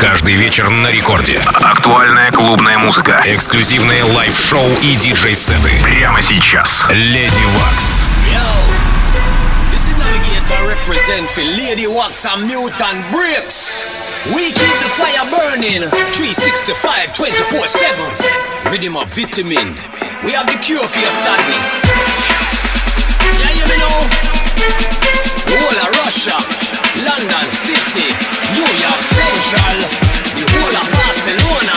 Каждый вечер на рекорде. Актуальная клубная музыка. Эксклюзивные лайв-шоу и диджей-сеты. Прямо сейчас. Леди Вакс. represent for Lady Wax and Mutant Bricks. We keep the fire burning 365 24 7. Rhythm of vitamin. We have the cure for your sadness. Yeah, you know. Whole of Russia, London City, New York Central, the whole of Barcelona.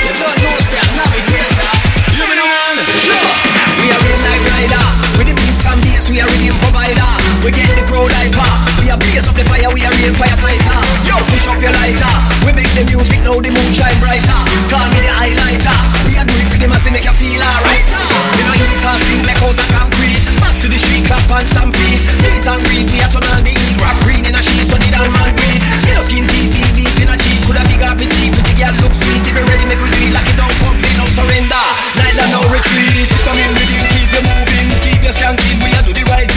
You don't know, say I'm navigator. You know, man. Sure. We are real night rider. With the beats and bass, we are rhythm provider. We get the crowd hyper. We are blaze up the fire, we are real firefighter. Yo, push up your lighter. We make the music now, the moon shine brighter. Call me the highlighter. We are doing for the mass, make you feel alright. You know, easy fast, like out of concrete. Back to the street, clap and stampede. Meet and greet, we are turn on the heat. Rock green in a sheet, so the damn man breed. You know, skin deep, deep, deep in a cheat. Could have big up cheap, but the girl look sweet. If you're ready, make we do it like it don't complain, no surrender. Neither no retreat. Come in you, keep you moving, keep you skanking. We are do the right.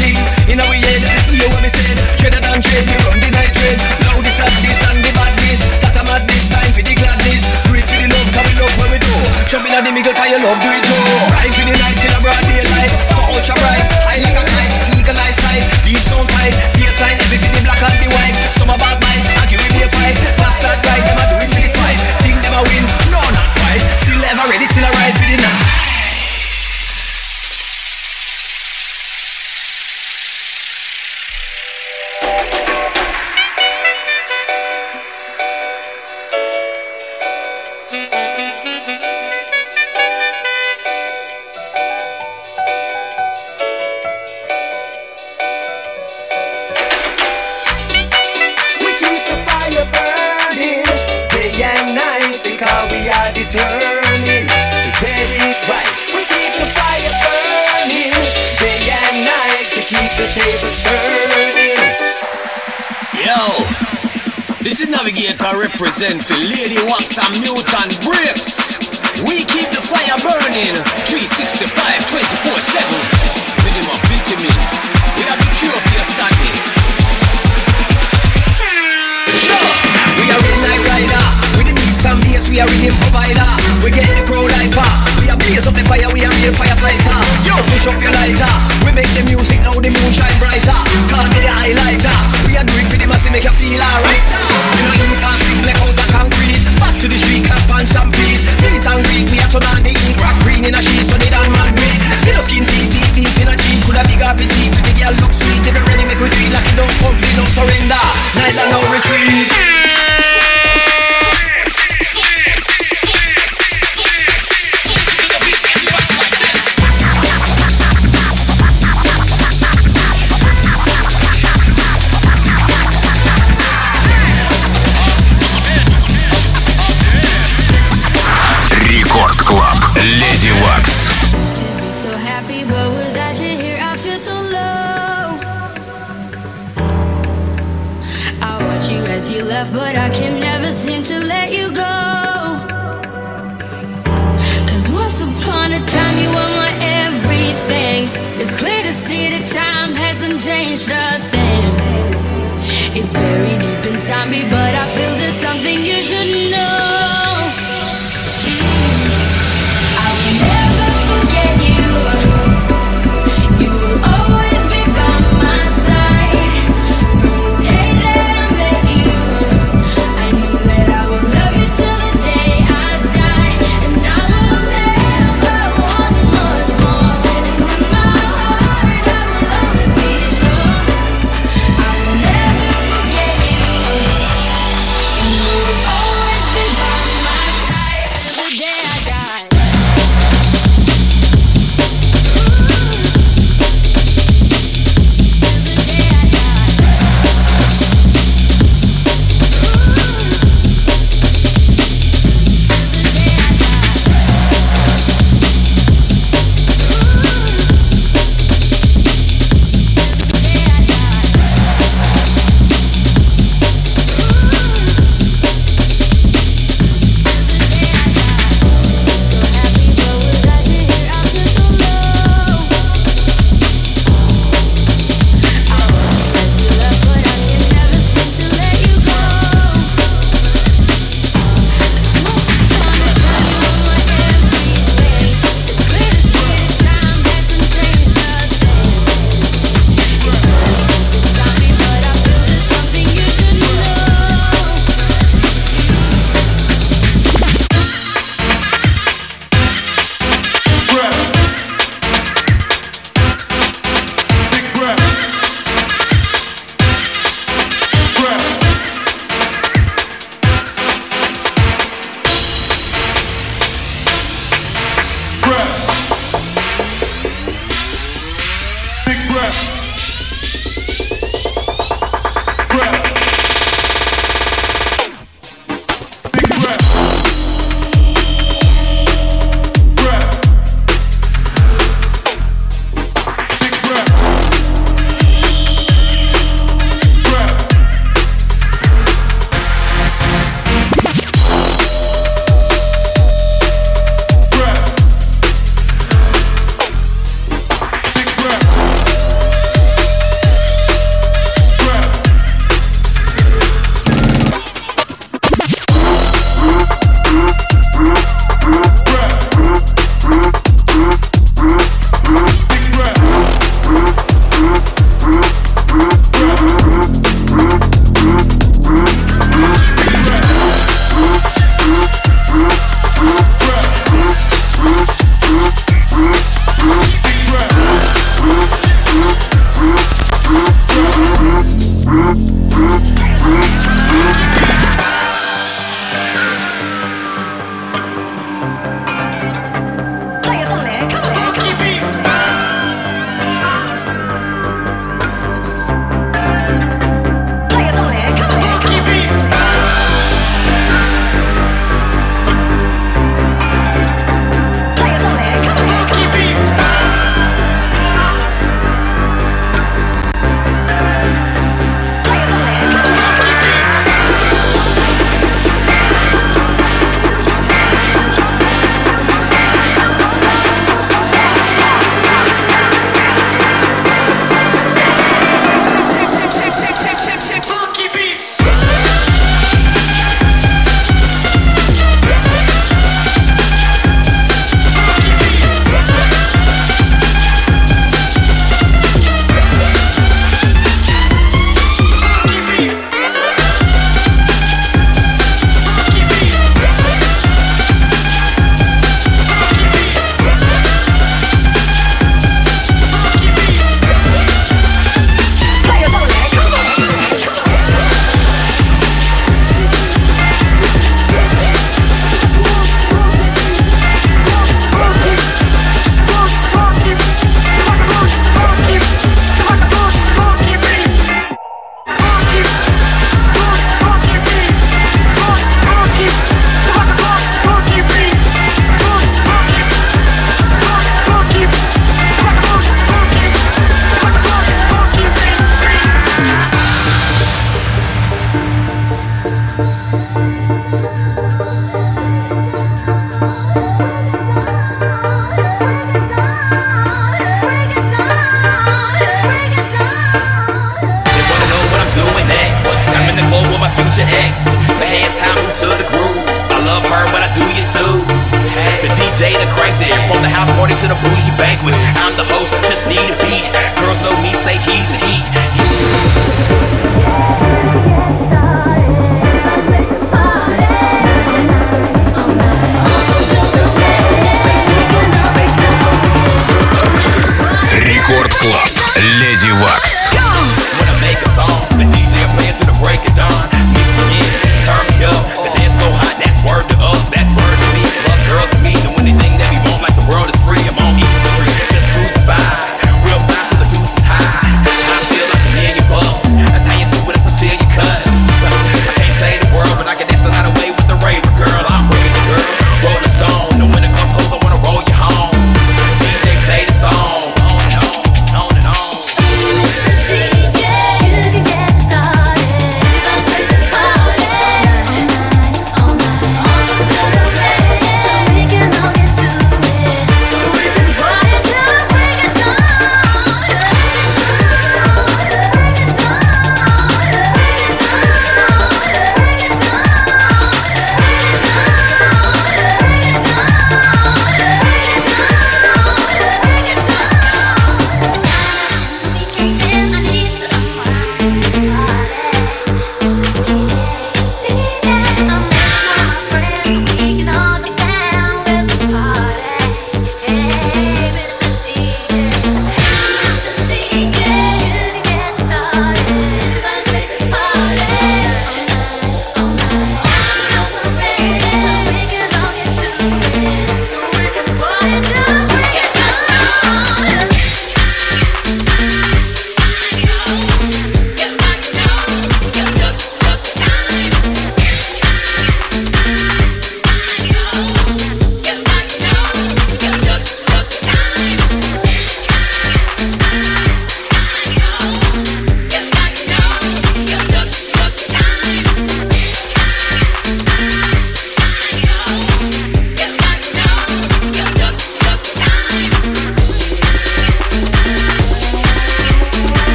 In our head, hear what me say. Tread and trade, we run the night trade. Now this and this and the badness. That a madness, time for the gladness. Do it for the love, cause we love what we do. Jump in the middle, cause you love do it too. Ride for the night till a broad daylight. So ultra bright, high like a kite, eagle eye sight, deep sound tight, bass line, everything the black and the white. Some a bad mind, I give me a fight. Fast that right, them a do it for the spite. Think them a win, no not quite. Still ever ready, still a Navigator represent for Lady Waks and Mutant Bricks. We keep the fire burning 365 24 7. Rhythm of vitamin. And bass, we are rhythm provider. We get the crowd hyper. We are blaze up the fire, we are real firefighter. Yo, push up your lighter. We make the music now, the moon shine brighter. Call me the highlighter. We are doing for the mass, make you feel alright. You know, you can't sing like out of concrete. Back to the street, clap and stampede. Meet and greet, we are turn on the heat. Rock green in a sheet, so they don't breed. Me no skin deep, deep, deep in a cheek. Could have big up the teeth. The girl look sweet. If you ready, make we do it like it don't complain, no surrender. Neither no retreat. It's buried deep inside me, but I feel there's something you should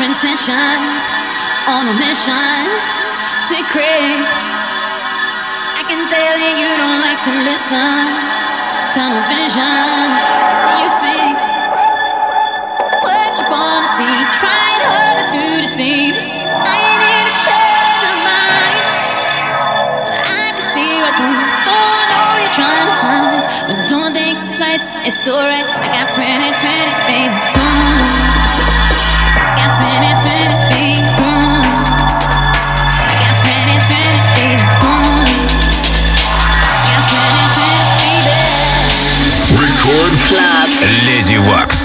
your intentions on a mission to creep. I can tell that you don't like to listen. Tunnel vision, you see what you wanna see. Trying harder to deceive. I need a change of mind, but I can see right through. Don't know you're trying to hide, but don't think twice. It's alright. I got twenty twenty. Леди Вакс.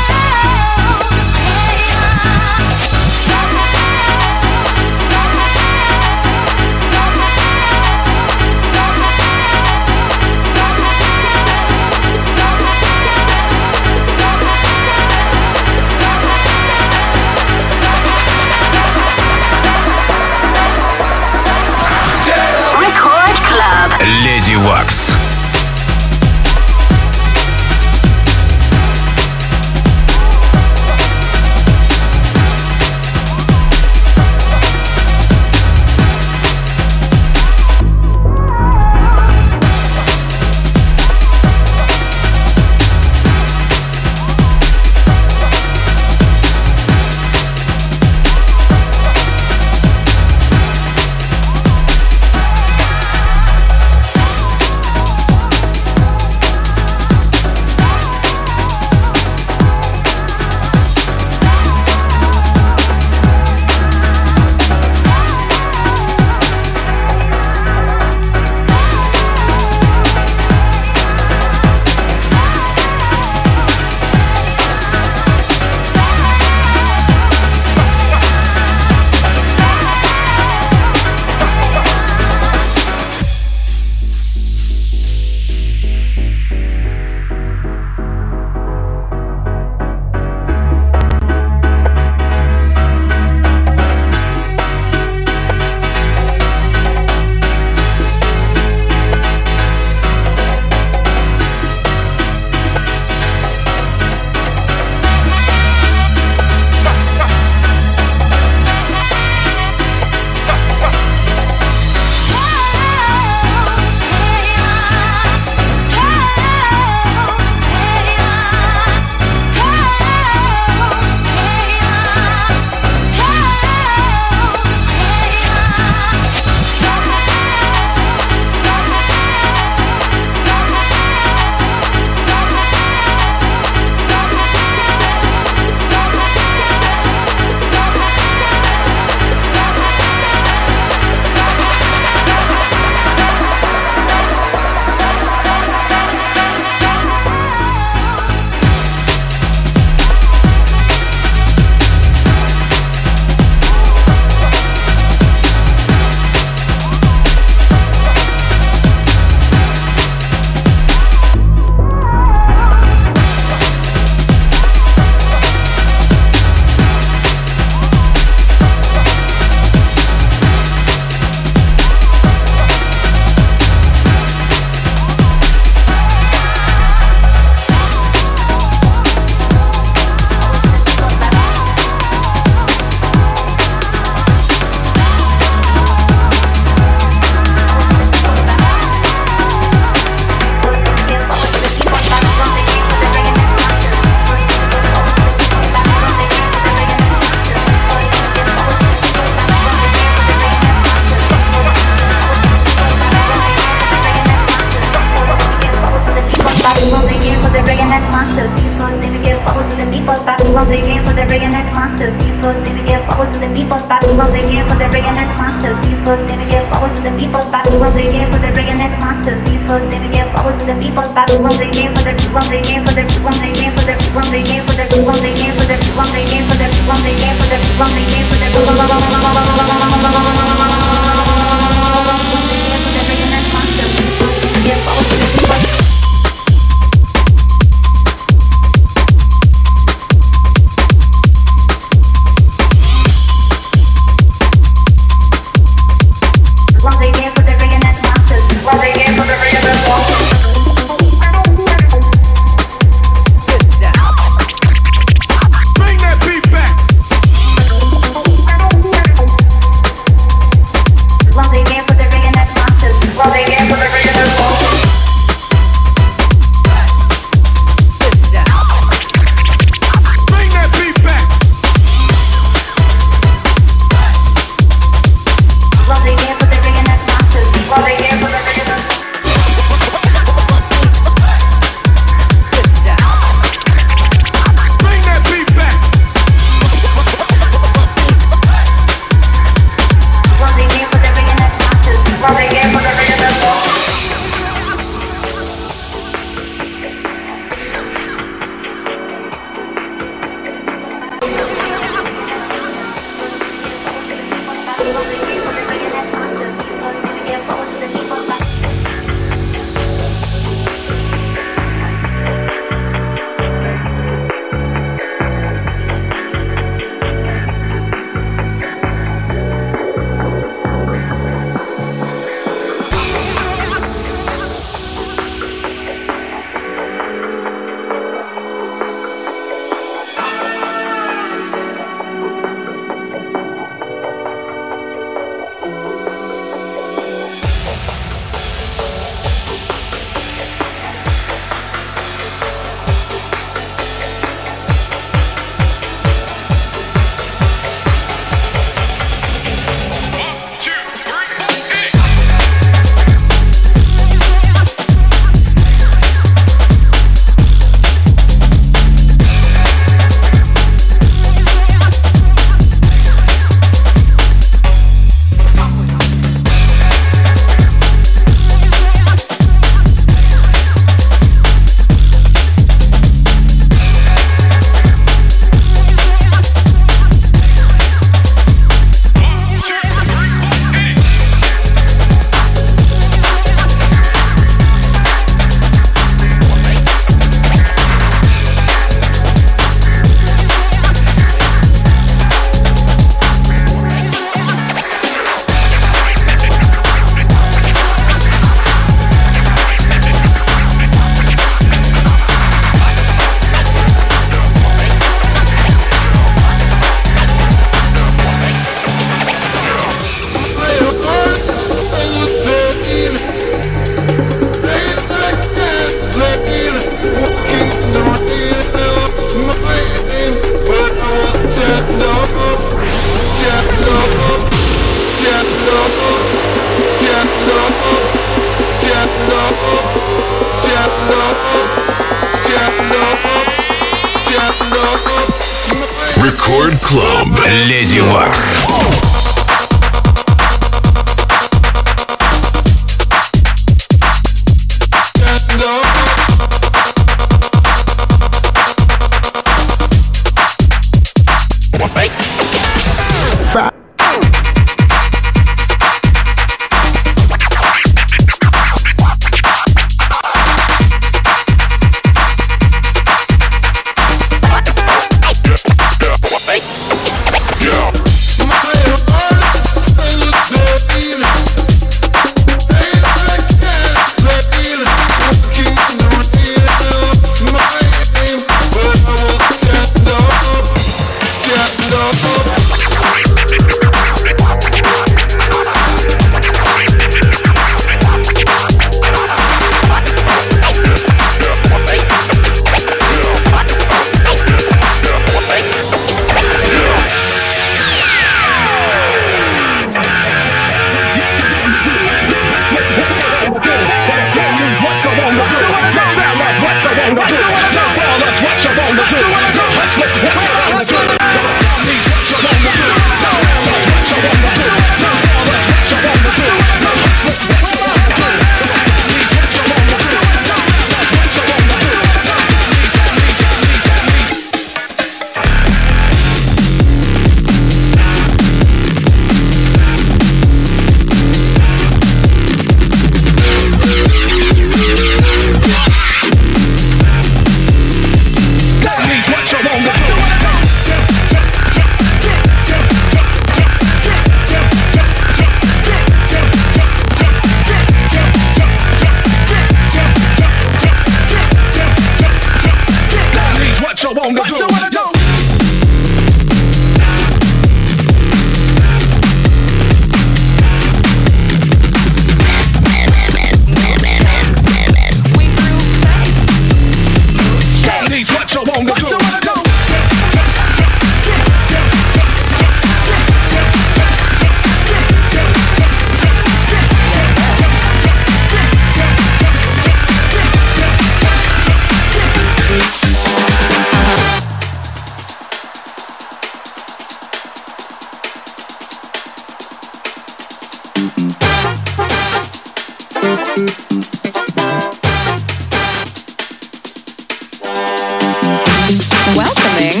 Welcoming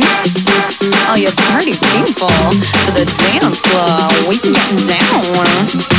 all you party people to the dance floor. We can get down.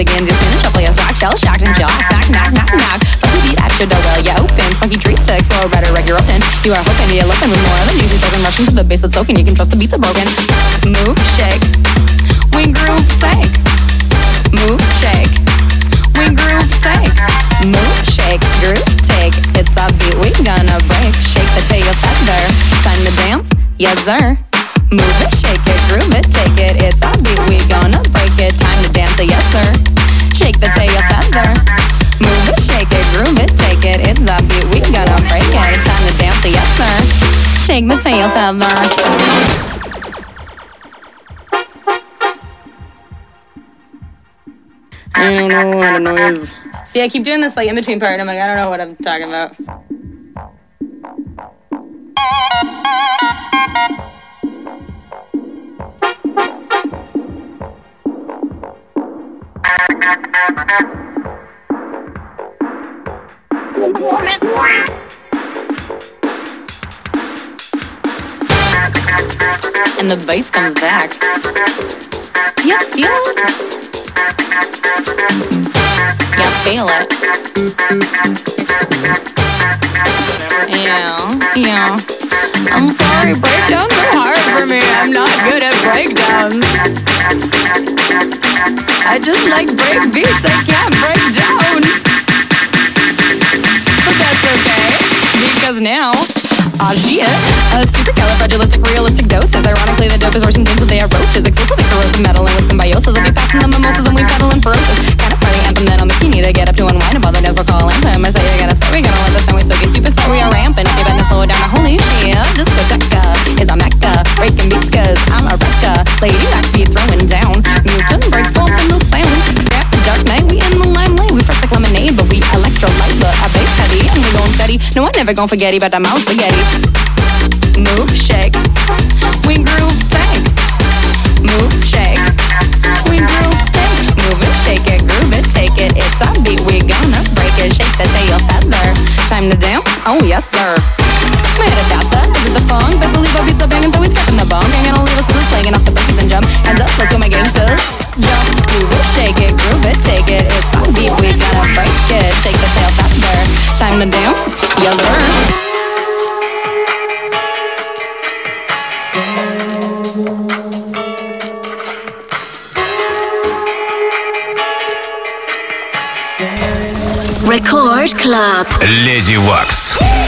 Limb bass begins. You spin a rock, shell shocked and jock, sack, knock, knock, knock. Funky beat at your door, well, you open. Funky treats to explore, better reg your open. You are hoping, you're looking with more than you token, rushing to the bass that's soaking. You can trust the beats are broken. Move, shake, we groove, take. Move, shake, we groove, take. Move, shake, groove, take. It's a beat we gonna break. Shake the tail feather. Time to dance, yes sir. Move it, shake it, groove it, take it. It's a beat we gonna it. Time to dance, the yes sir. Shake the tail feather. Move it, shake it, groove it, take it. It's a beat we gonna break it. It's time to dance, the yes sir. Shake the tail feather. I don't know what a noise. See, I keep doing this like in between part. I'm like, I don't know what I'm talking about. The bass comes back. Do you feel it? Yeah, feel it. Yeah, yeah. I'm sorry, breakdowns are hard for me. I'm not good at breakdowns. I just like break beats. I can't break down. But that's okay, because now. Ah, shit. A supercalifragilistic realistic doses. Ironically, the dope is worse than things with they are roaches. Explicitly corrosive meddling with symbiosis. I'll be passing the mimosas and we peddling ferocious. Kind of party anthem then on bikini to get up to unwind about the dance we're calling anthem. I say you're gonna swear we gonna let this time we so get superstar. We are ramping. You better slow it down. Holy shit. Discoteca is a mecca. Breaking beats steady. No, I never gon' forget it about the mouse spaghetti. Move, shake. We groove, tank. Move, shake. We groove, tank. Move it, shake it, groove it, take it. It's a beat, we gonna break it. Shake the tail feather. Time to dance? Oh, yes, sir. Made a doctor, this is the funk. But believe our beats are banging, so we scrapping the bone. Ain't gonna leave us with slanging off the buckets and jump. Hands up, let's go, my gangsters. Jump, move it, shake it, groove it, take it. It's a beat, we gotta break it. Shake the tail feather. Time to dance? Yes, sir. Record Club. Леди Вакс.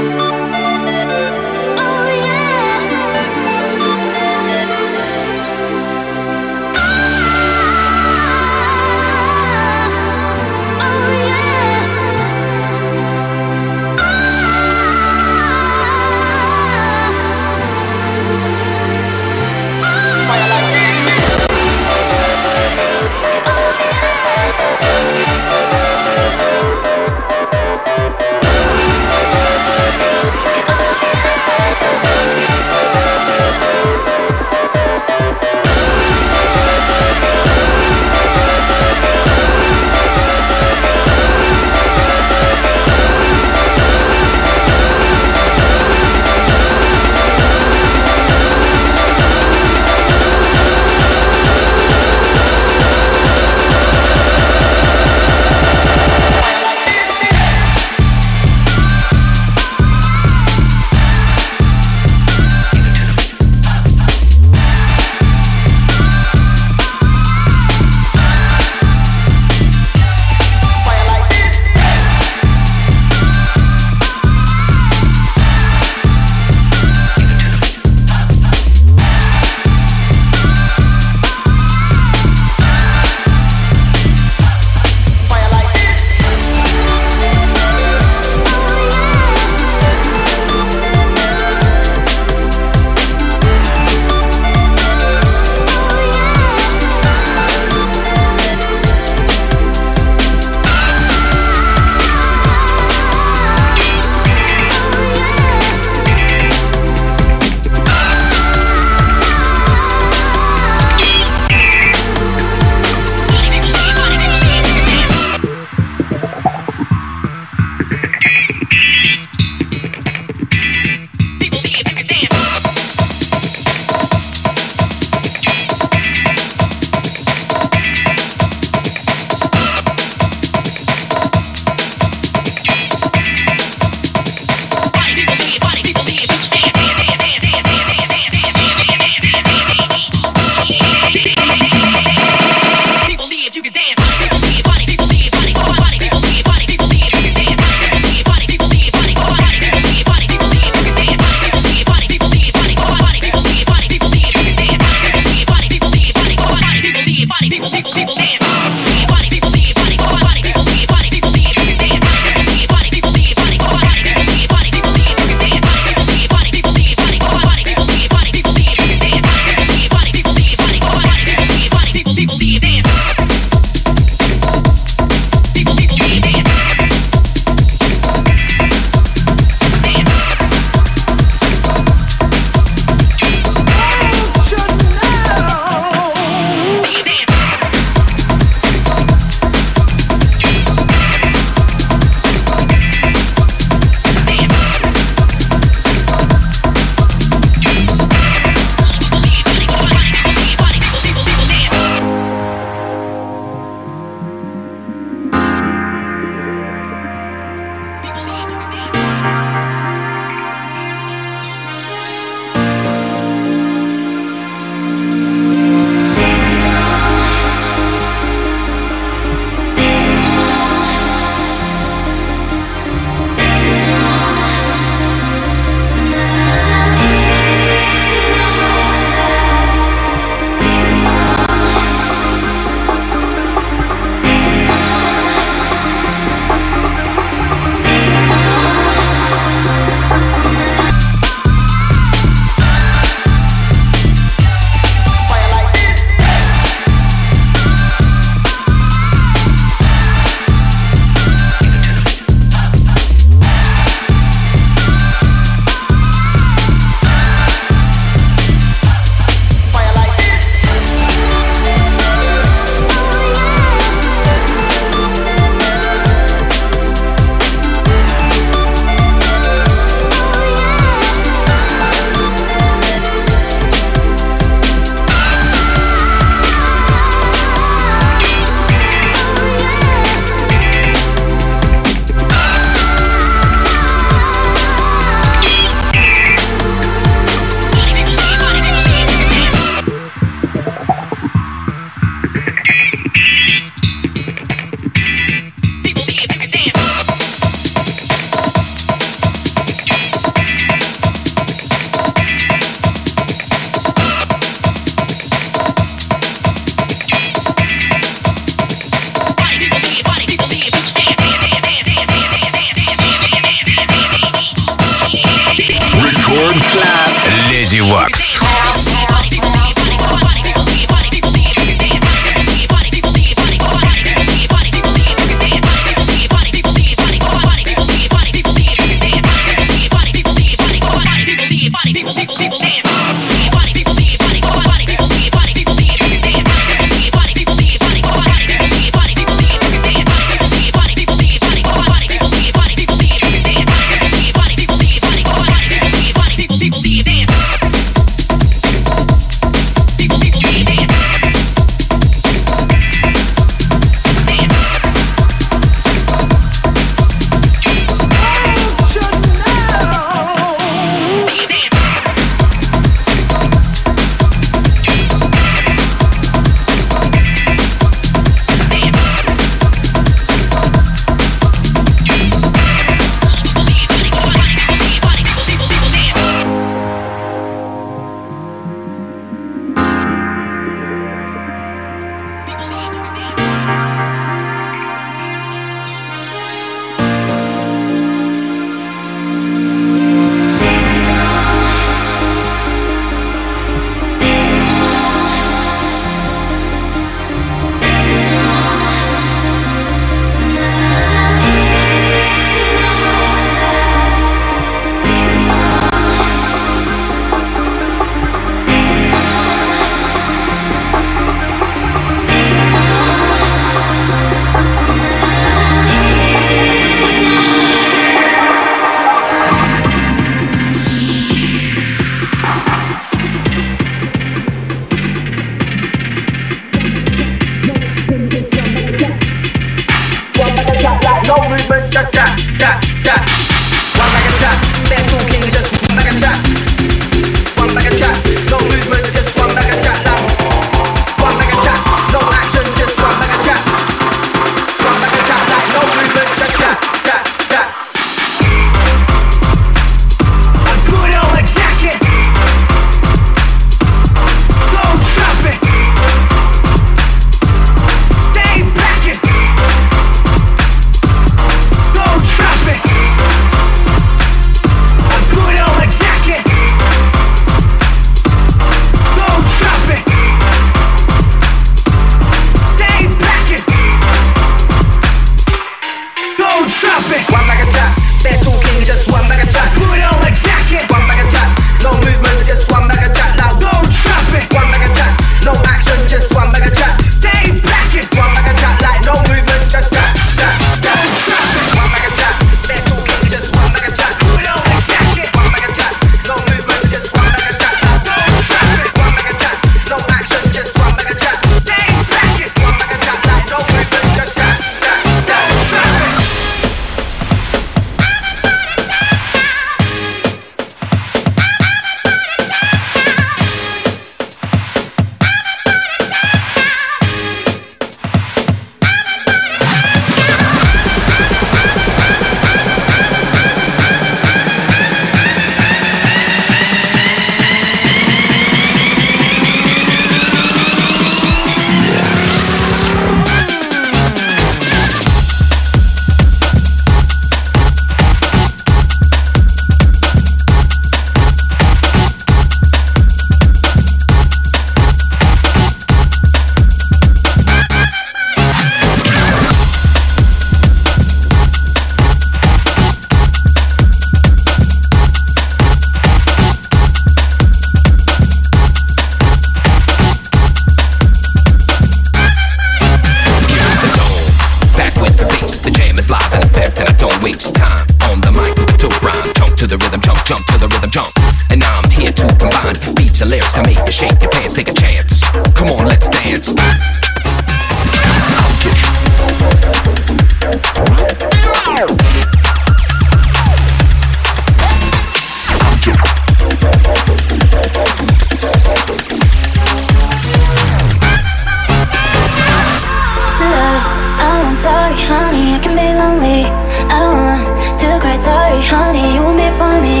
For me.